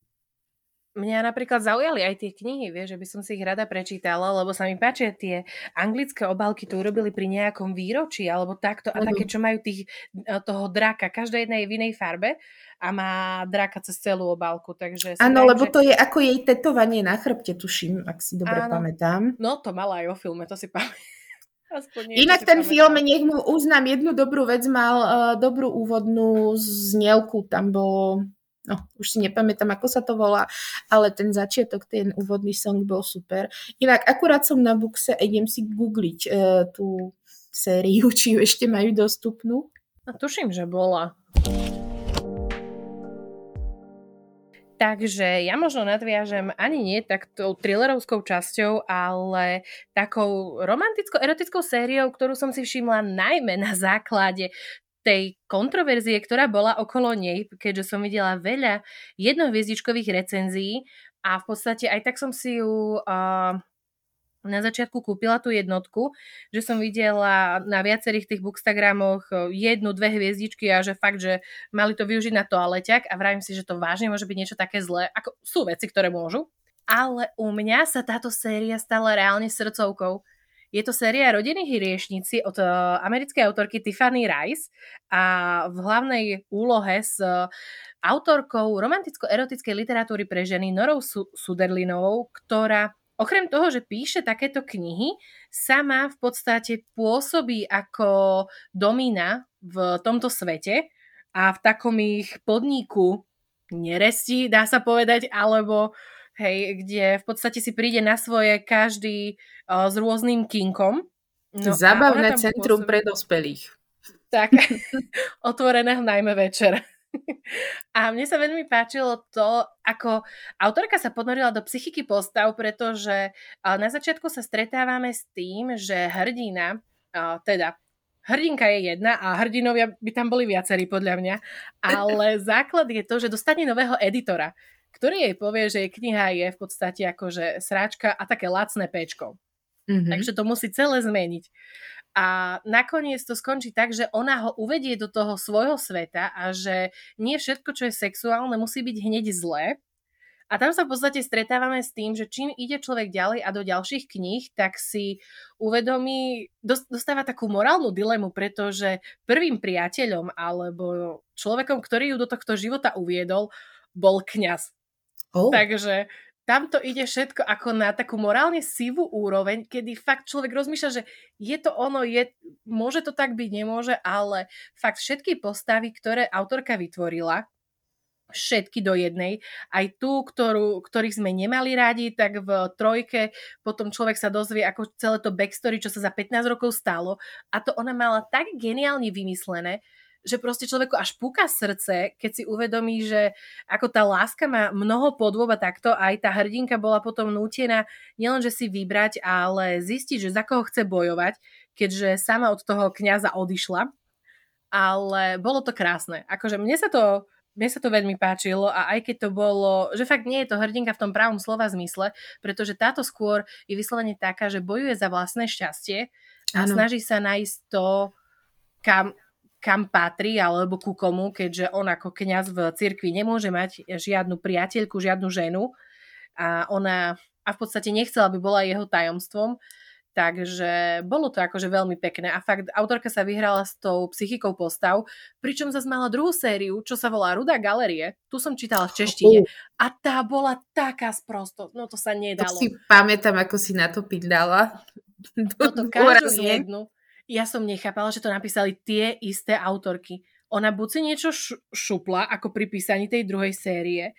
mňa napríklad zaujali aj tie knihy, vieš, že by som si ich rada prečítala, lebo sa mi páčia tie anglické obálky, to urobili pri nejakom výročí, alebo takto, a také, čo majú tých, e, toho draka, každá jedna je v inej farbe a má draka cez celú obálku, takže... Áno, lebo že... to je ako jej tetovanie na chrbte, tuším, ak si dobre Áno. pamätám. No, to mala aj o filme, to si [laughs] pamätám. Inak ten pamätám. film, nech mu uznám jednu dobrú vec, mal uh, dobrú úvodnú znielku, tam bolo no, už si nepamätám, ako sa to volá, ale ten začiatok, ten úvodný song bol super. Inak akurát som na Buxe a idem si googliť uh, tú sériu, [laughs] či ju ešte majú dostupnú. A tuším, že bola. Takže ja možno nadviažem ani nie tak tou thrillerovskou časťou, ale takou romanticko-erotickou sériou, ktorú som si všimla najmä na základe tej kontroverzie, ktorá bola okolo nej, keďže som videla veľa jednohviezdičkových recenzií a v podstate aj tak som si ju uh, na začiatku kúpila tú jednotku, že som videla na viacerých tých bookstagramoch e, jednu, dve hviezdičky a že fakt, že mali to využiť na toaleťak a vravím si, že to vážne môže byť niečo také zlé. Ako sú veci, ktoré môžu. Ale u mňa sa táto séria stala reálne srdcovkou. Je to séria Rodinných hriešnici od e, americkej autorky Tiffany Rice a v hlavnej úlohe s autorkou romanticko-erotickej literatúry pre ženy Norou Suderlinovou, ktorá Okrem toho, že píše takéto knihy, sama v podstate pôsobí ako domina v tomto svete a v takom ich podniku neresti, dá sa povedať, alebo hej, kde v podstate si príde na svoje každý uh, s rôznym kinkom. No, Zabavné centrum pôsobí... pre dospelých. Tak, [laughs] otvorené najmä večer. [laughs] A mne sa veľmi páčilo to, ako autorka sa ponorila do psychiky postav, pretože na začiatku sa stretávame s tým, že hrdina, teda hrdinka je jedna a hrdinovia by tam boli viacerí podľa mňa, ale [laughs] základ je to, že dostane nového editora, ktorý jej povie, že jej kniha je v podstate akože sráčka a také lacné pečko. Mm-hmm. Takže to musí celé zmeniť. A nakoniec to skončí tak, že ona ho uvedie do toho svojho sveta a že nie všetko, čo je sexuálne, musí byť hneď zlé. A tam sa v podstate stretávame s tým, že čím ide človek ďalej a do ďalších kníh, tak si uvedomí, dostáva takú morálnu dilemu, pretože prvým priateľom alebo človekom, ktorý ju do tohto života uviedol, bol kňaz. Oh. Takže tam to ide všetko ako na takú morálne sivú úroveň, kedy fakt človek rozmýšľa, že je to ono, je, môže to tak byť, nemôže, ale fakt všetky postavy, ktoré autorka vytvorila, všetky do jednej. Aj tú, ktorú, ktorých sme nemali radi, tak v trojke potom človek sa dozvie, ako celé to backstory, čo sa za 15 rokov stalo. A to ona mala tak geniálne vymyslené, že proste človeku až púka srdce, keď si uvedomí, že ako tá láska má mnoho podôb a takto, aj tá hrdinka bola potom nútená nielenže si vybrať, ale zistiť, že za koho chce bojovať, keďže sama od toho kňaza odišla. Ale bolo to krásne. Akože mne sa to mne sa to veľmi páčilo a aj keď to bolo, že fakt nie je to hrdinka v tom pravom slova zmysle, pretože táto skôr je vyslovene taká, že bojuje za vlastné šťastie a ano. snaží sa nájsť to, kam, kam patrí alebo ku komu, keďže on ako kňaz v cirkvi nemôže mať žiadnu priateľku, žiadnu ženu. A ona a v podstate nechcela, aby bola jeho tajomstvom. Takže bolo to akože veľmi pekné. A fakt autorka sa vyhrala s tou psychikou postav, pričom zase mala druhú sériu, čo sa volá Ruda galerie, tu som čítala v češtine. A tá bola taká sprosto, no to sa nedalo. To si pamätám, ako si na to pindala. Toto [laughs] každú jednu ja som nechápala, že to napísali tie isté autorky. Ona buď si niečo šupla, ako pri písaní tej druhej série,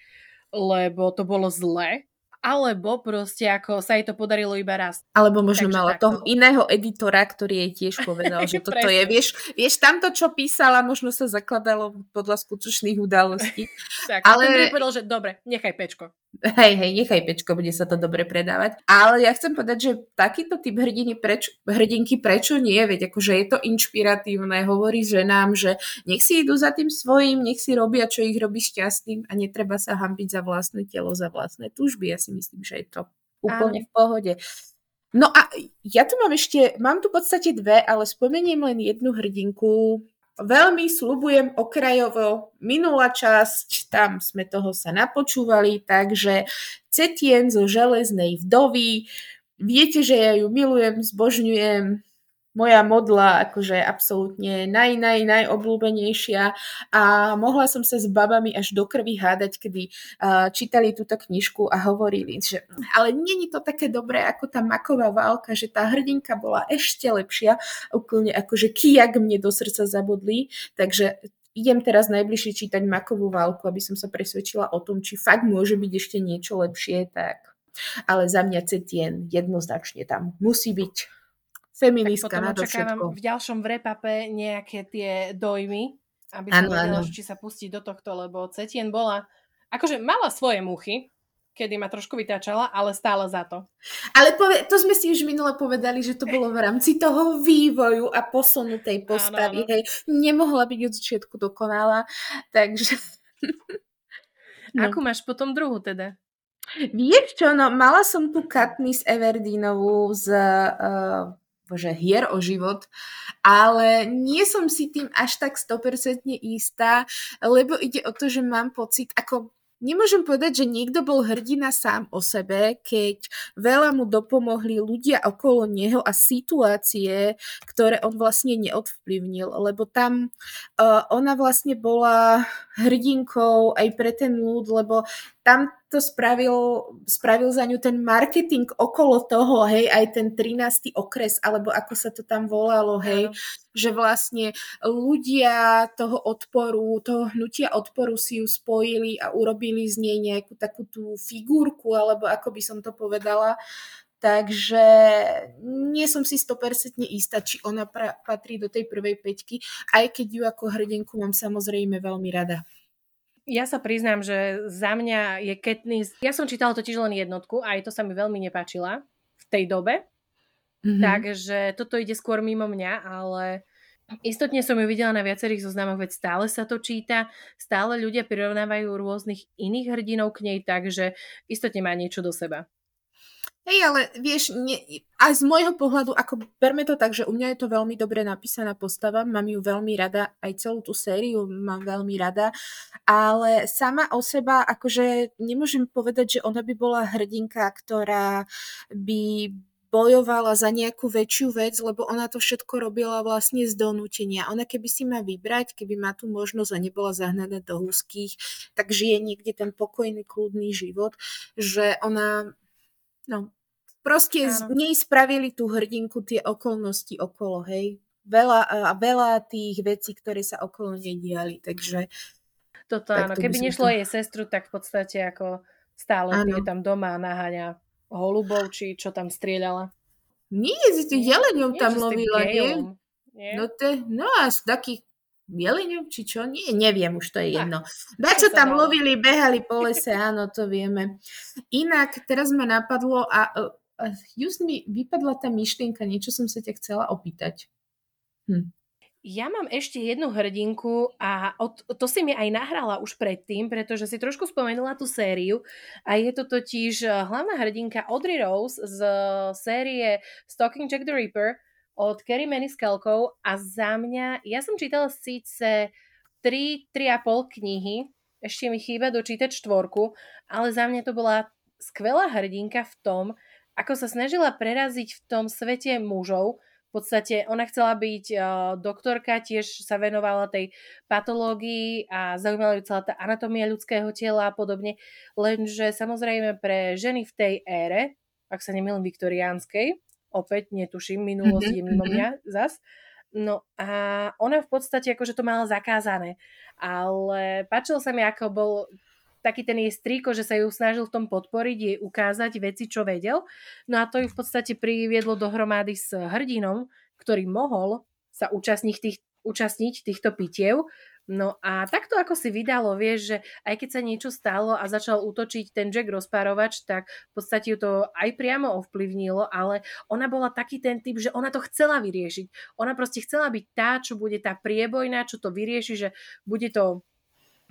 lebo to bolo zle, alebo proste ako sa jej to podarilo iba raz. Alebo možno Takže mala takto. toho iného editora, ktorý jej tiež [laughs] povedal, že toto je, vieš, vieš, tamto, čo písala, možno sa zakladalo podľa skutočných udalostí. [laughs] tak, ale... povedal, že dobre, nechaj pečko. Hej, hej, nechaj pečko, bude sa to dobre predávať. Ale ja chcem povedať, že takýto typ hrdiny preč, hrdinky prečo nie, veď akože je to inšpiratívne, hovorí ženám, že nech si idú za tým svojím, nech si robia, čo ich robí šťastným a netreba sa hambiť za vlastné telo, za vlastné túžby. Ja si myslím, že je to úplne Áno. v pohode. No a ja tu mám ešte, mám tu v podstate dve, ale spomeniem len jednu hrdinku, Veľmi slubujem okrajovo. Minulá časť, tam sme toho sa napočúvali, takže Cetien zo železnej vdovy. Viete, že ja ju milujem, zbožňujem, moja modla akože absolútne naj, naj, najobľúbenejšia a mohla som sa s babami až do krvi hádať, kedy uh, čítali túto knižku a hovorili, že ale není to také dobré ako tá maková válka, že tá hrdinka bola ešte lepšia, úplne akože kijak mne do srdca zabudli, takže idem teraz najbližšie čítať Makovú válku, aby som sa presvedčila o tom, či fakt môže byť ešte niečo lepšie, tak. Ale za mňa Cetien jednoznačne tam musí byť feministka na to všetko. v ďalšom vrepape nejaké tie dojmy, aby som vedela, či sa pustiť do tohto, lebo Cetien bola, akože mala svoje muchy, kedy ma trošku vytáčala, ale stále za to. Ale pove- to sme si už minule povedali, že to bolo v rámci toho vývoju a posunu tej postavy. Áno, áno. Hej, nemohla byť od začiatku dokonalá, takže... [laughs] no. Akú máš potom druhú teda? Vieš čo, no mala som tu Katniss Everdeenovú z uh, bože, hier o život, ale nie som si tým až tak 100% istá, lebo ide o to, že mám pocit, ako Nemôžem povedať, že niekto bol hrdina sám o sebe, keď veľa mu dopomohli ľudia okolo neho a situácie, ktoré on vlastne neodvplyvnil, lebo tam uh, ona vlastne bola hrdinkou aj pre ten ľud, lebo tam to spravil, spravil za ňu ten marketing okolo toho, hej, aj ten 13. okres, alebo ako sa to tam volalo, hej, no. že vlastne ľudia toho odporu, toho hnutia odporu si ju spojili a urobili z nej nejakú takú tú figurku, alebo ako by som to povedala. Takže nie som si 100% istá, či ona pra- patrí do tej prvej peťky, aj keď ju ako hrdinku mám samozrejme veľmi rada. Ja sa priznám, že za mňa je Katniss... Ja som čítala totiž len jednotku a aj to sa mi veľmi nepáčila v tej dobe. Mm-hmm. Takže toto ide skôr mimo mňa, ale istotne som ju videla na viacerých zoznamoch, veď stále sa to číta, stále ľudia prirovnávajú rôznych iných hrdinov k nej, takže istotne má niečo do seba. Hej, ale vieš, nie, aj z môjho pohľadu, ako berme to tak, že u mňa je to veľmi dobre napísaná postava, mám ju veľmi rada, aj celú tú sériu mám veľmi rada, ale sama o seba, akože nemôžem povedať, že ona by bola hrdinka, ktorá by bojovala za nejakú väčšiu vec, lebo ona to všetko robila vlastne z donútenia. Ona keby si má vybrať, keby má tú možnosť a nebola zahnaná do húzkých, tak žije niekde ten pokojný, kľudný život, že ona No, proste z nej spravili tú hrdinku tie okolnosti okolo, hej. Veľa, a veľa tých vecí, ktoré sa okolo nej diali, takže... Toto áno, keby nešlo to... jej sestru, tak v podstate ako stále áno. je tam doma a naháňa holubov, či čo tam strieľala. Nie, si tých jeleňov tam lovila, nie? nie? No, te, no a z takých jeleňov, či čo? Nie, neviem, už to je jedno. Da, čo tam lovili, behali po [laughs] lese, áno, to vieme. Inak, teraz ma napadlo a just mi vypadla tá myšlienka, niečo som sa ťa chcela opýtať. Hm. Ja mám ešte jednu hrdinku a od, to si mi aj nahrala už predtým, pretože si trošku spomenula tú sériu a je to totiž eh, hlavná hrdinka Audrey Rose z série Stalking Jack the Ripper, od Kerry Maniskelkov a za mňa, ja som čítala síce 3, 3,5 knihy, ešte mi chýba dočítať štvorku, ale za mňa to bola skvelá hrdinka v tom, ako sa snažila preraziť v tom svete mužov. V podstate ona chcela byť uh, doktorka, tiež sa venovala tej patológii a zaujímala ju celá tá anatómia ľudského tela a podobne. Lenže samozrejme pre ženy v tej ére, ak sa nemýlim viktoriánskej, opäť netuším, minulosť je mimo mňa zas. No a ona v podstate akože to mala zakázané, ale páčilo sa mi, ako bol taký ten jej strýko, že sa ju snažil v tom podporiť, jej ukázať veci, čo vedel. No a to ju v podstate priviedlo dohromady s hrdinom, ktorý mohol sa účastniť, tých, účastniť týchto pitiev, No a takto ako si vydalo, vieš, že aj keď sa niečo stalo a začal útočiť ten Jack rozpárovač, tak v podstate ju to aj priamo ovplyvnilo, ale ona bola taký ten typ, že ona to chcela vyriešiť. Ona proste chcela byť tá, čo bude tá priebojná, čo to vyrieši, že bude to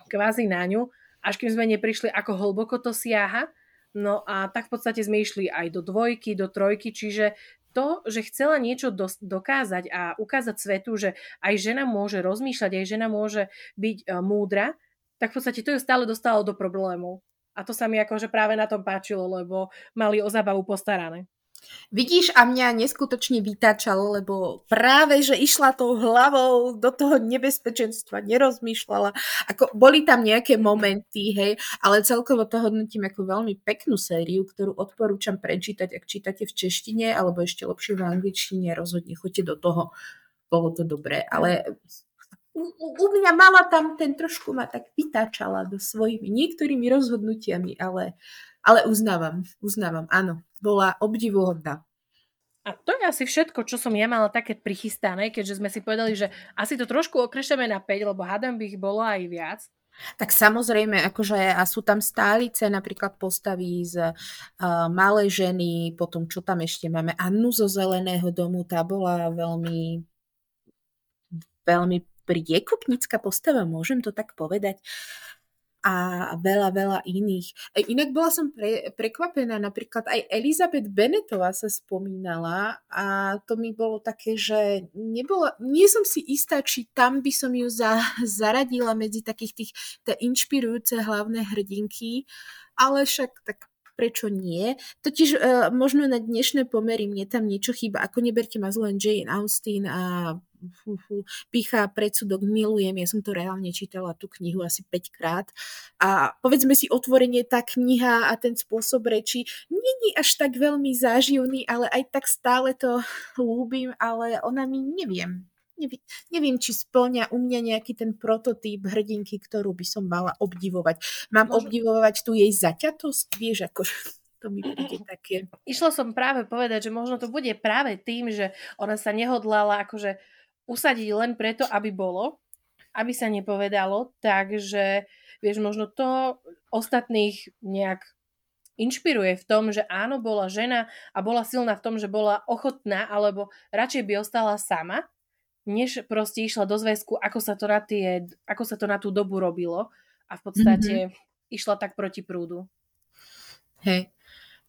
kvázi na ňu, až kým sme neprišli, ako hlboko to siaha. No a tak v podstate sme išli aj do dvojky, do trojky, čiže to, že chcela niečo dos- dokázať a ukázať svetu, že aj žena môže rozmýšľať, aj žena môže byť uh, múdra, tak v podstate to ju stále dostalo do problémov. A to sa mi akože práve na tom páčilo, lebo mali o zábavu postarané. Vidíš, a mňa neskutočne vytáčalo, lebo práve, že išla tou hlavou do toho nebezpečenstva, nerozmýšľala. Ako, boli tam nejaké momenty, hej, ale celkovo to hodnotím ako veľmi peknú sériu, ktorú odporúčam prečítať, ak čítate v češtine, alebo ešte lepšie v angličtine, rozhodne choďte do toho. Bolo to dobré, ale u, u mňa mala tam ten trošku ma tak vytáčala do svojimi niektorými rozhodnutiami, ale, ale uznávam, uznávam, áno, bola obdivuhodná. A to je asi všetko, čo som ja mala také prichystané, keďže sme si povedali, že asi to trošku okrešeme na 5, lebo hádam by ich bolo aj viac. Tak samozrejme, akože a sú tam stálice, napríklad postavy z uh, malej ženy, potom čo tam ešte máme, Annu zo Zeleného domu, tá bola veľmi veľmi priekupnícka postava, môžem to tak povedať. A veľa, veľa iných. E, inak bola som pre, prekvapená, napríklad aj Elizabeth Bennetová sa spomínala a to mi bolo také, že nebola, nie som si istá, či tam by som ju za, [laughs] zaradila medzi takých tých inšpirujúce hlavné hrdinky, ale však tak prečo nie. Totiž uh, možno na dnešné pomery mne tam niečo chýba, ako neberte ma zlen Jane Austen a pichá predsudok, milujem, ja som to reálne čítala tú knihu asi 5 krát a povedzme si otvorenie tá kniha a ten spôsob reči není až tak veľmi záživný, ale aj tak stále to ľúbim, ale ona mi neviem, neviem, neviem, či splňa u mňa nejaký ten prototyp hrdinky, ktorú by som mala obdivovať. Mám Možno... obdivovať tu jej zaťatosť, vieš, ako to mi príde [clears throat] také. Išla som práve povedať, že možno to bude práve tým, že ona sa nehodlala akože usadiť len preto, aby bolo, aby sa nepovedalo, takže vieš, možno to ostatných nejak inšpiruje v tom, že áno, bola žena a bola silná v tom, že bola ochotná, alebo radšej by ostala sama, než proste išla do zväzku, ako sa to na, tie, ako sa to na tú dobu robilo a v podstate mm-hmm. išla tak proti prúdu. Hej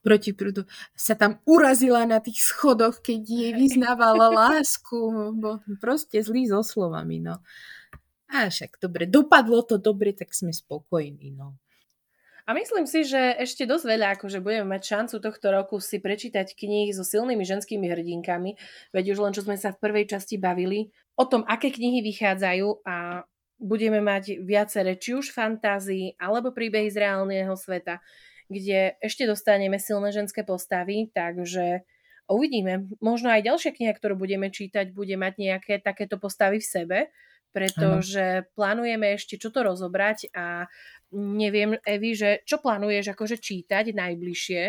proti prúdu, sa tam urazila na tých schodoch, keď jej vyznávala [laughs] lásku. Bo proste zlý so slovami, no. A však dobre, dopadlo to dobre, tak sme spokojní, no. A myslím si, že ešte dosť veľa, akože budeme mať šancu tohto roku si prečítať knihy so silnými ženskými hrdinkami, veď už len čo sme sa v prvej časti bavili, o tom, aké knihy vychádzajú a budeme mať viaceré, či už fantázii, alebo príbehy z reálneho sveta kde ešte dostaneme silné ženské postavy, takže uvidíme. Možno aj ďalšia kniha, ktorú budeme čítať, bude mať nejaké takéto postavy v sebe, pretože ano. plánujeme ešte čo to rozobrať a neviem, Evi, že čo plánuješ akože čítať najbližšie?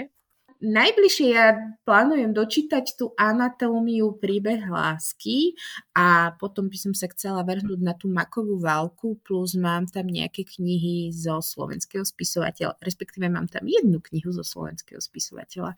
Najbližšie ja plánujem dočítať tú anatómiu príbeh lásky a potom by som sa chcela vrhnúť na tú makovú válku, plus mám tam nejaké knihy zo slovenského spisovateľa, respektíve mám tam jednu knihu zo slovenského spisovateľa,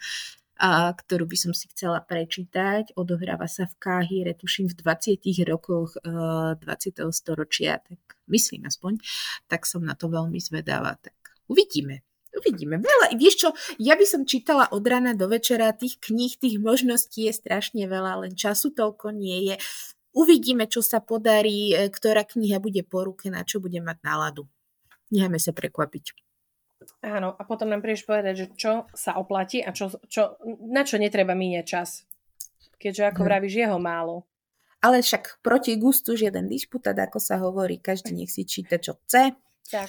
a, ktorú by som si chcela prečítať. Odohráva sa v Káhire, tuším v 20. rokoch e, 20. storočia, tak myslím aspoň, tak som na to veľmi zvedáva. Tak uvidíme. Uvidíme. Veľa. Vieš čo, ja by som čítala od rana do večera, tých kníh, tých možností je strašne veľa, len času toľko nie je. Uvidíme, čo sa podarí, e, ktorá kniha bude po ruke, na čo bude mať náladu. Necháme sa prekvapiť. Áno, a potom nám prídeš povedať, že čo sa oplatí a čo, čo, na čo netreba míňať čas. Keďže, ako hm. vravíš, jeho málo. Ale však proti gustu žiaden disputát, ako sa hovorí, každý nech si číta, čo chce. Tak.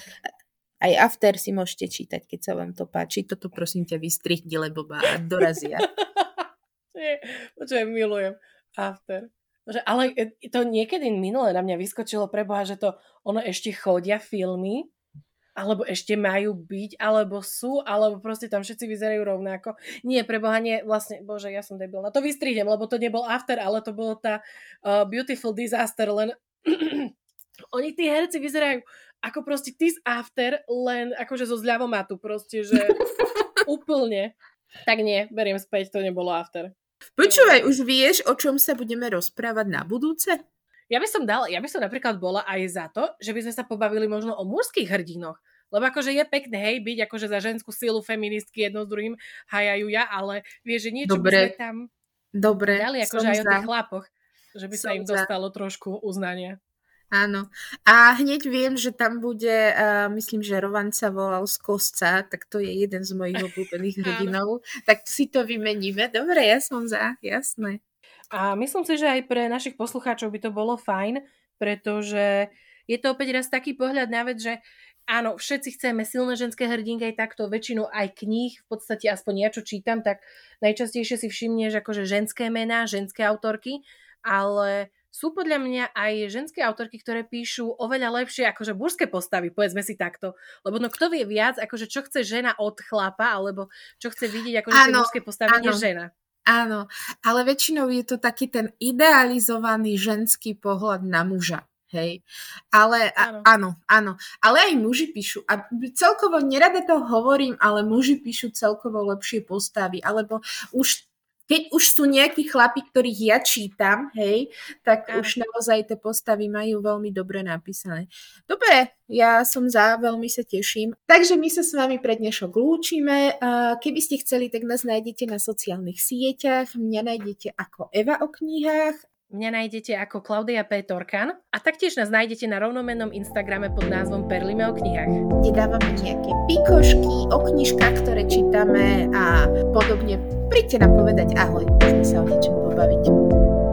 Aj after si môžete čítať, keď sa vám to páči. Toto prosím ťa vystrihni, lebo ma dorazia. [laughs] Počujem, milujem. After. Že, ale to niekedy minulé na mňa vyskočilo preboha, že to ono ešte chodia filmy, alebo ešte majú byť, alebo sú, alebo proste tam všetci vyzerajú rovnako. Nie, preboha, nie, vlastne, bože, ja som debil. Na to vystrihnem, lebo to nebol after, ale to bolo tá uh, Beautiful Disaster, len [clears throat] oni tí herci vyzerajú ako proste this after, len akože zo zľavomatu proste, že [laughs] úplne. Tak nie, beriem späť, to nebolo after. Počúvaj, už vieš, o čom sa budeme rozprávať na budúce? Ja by som dala, ja by som napríklad bola aj za to, že by sme sa pobavili možno o mužských hrdinoch. Lebo akože je pekné, hej, byť akože za ženskú silu feministky jedno s druhým hajajú ja, ale vieš, že niečo Dobre. by sme tam Dobre, dali akože aj za. o tých chlapoch, že by som sa im dostalo za. trošku uznania. Áno. A hneď viem, že tam bude, uh, myslím, že Rovan sa volal z Kosca, tak to je jeden z mojich [laughs] obľúbených hrdinov. tak si to vymeníme. Dobre, ja som za, jasné. A myslím si, že aj pre našich poslucháčov by to bolo fajn, pretože je to opäť raz taký pohľad na vec, že áno, všetci chceme silné ženské hrdinky, aj takto väčšinu aj kníh, v podstate aspoň ja čo čítam, tak najčastejšie si všimneš akože ženské mená, ženské autorky, ale sú podľa mňa aj ženské autorky, ktoré píšu oveľa lepšie akože mužské postavy, povedzme si takto. Lebo no kto vie viac, akože čo chce žena od chlapa, alebo čo chce vidieť akože tie mužské postavy, než žena. Áno, ale väčšinou je to taký ten idealizovaný ženský pohľad na muža. Hej. Ale áno. áno, áno. Ale aj muži píšu. A celkovo nerada to hovorím, ale muži píšu celkovo lepšie postavy. Alebo už keď už sú nejakí chlapi, ktorých ja čítam, hej, tak Áno. už naozaj tie postavy majú veľmi dobre napísané. Dobre, ja som za, veľmi sa teším. Takže my sa s vami pre dnešok lúčime. Keby ste chceli, tak nás nájdete na sociálnych sieťach. Mňa nájdete ako Eva o knihách Mňa nájdete ako Klaudia P. Torkan a taktiež nás nájdete na rovnomennom Instagrame pod názvom Perlime o knihách. Kde dávame nejaké pikošky o knižkách, ktoré čítame a podobne. Príďte nám povedať ahoj, môžeme sa o niečom pobaviť.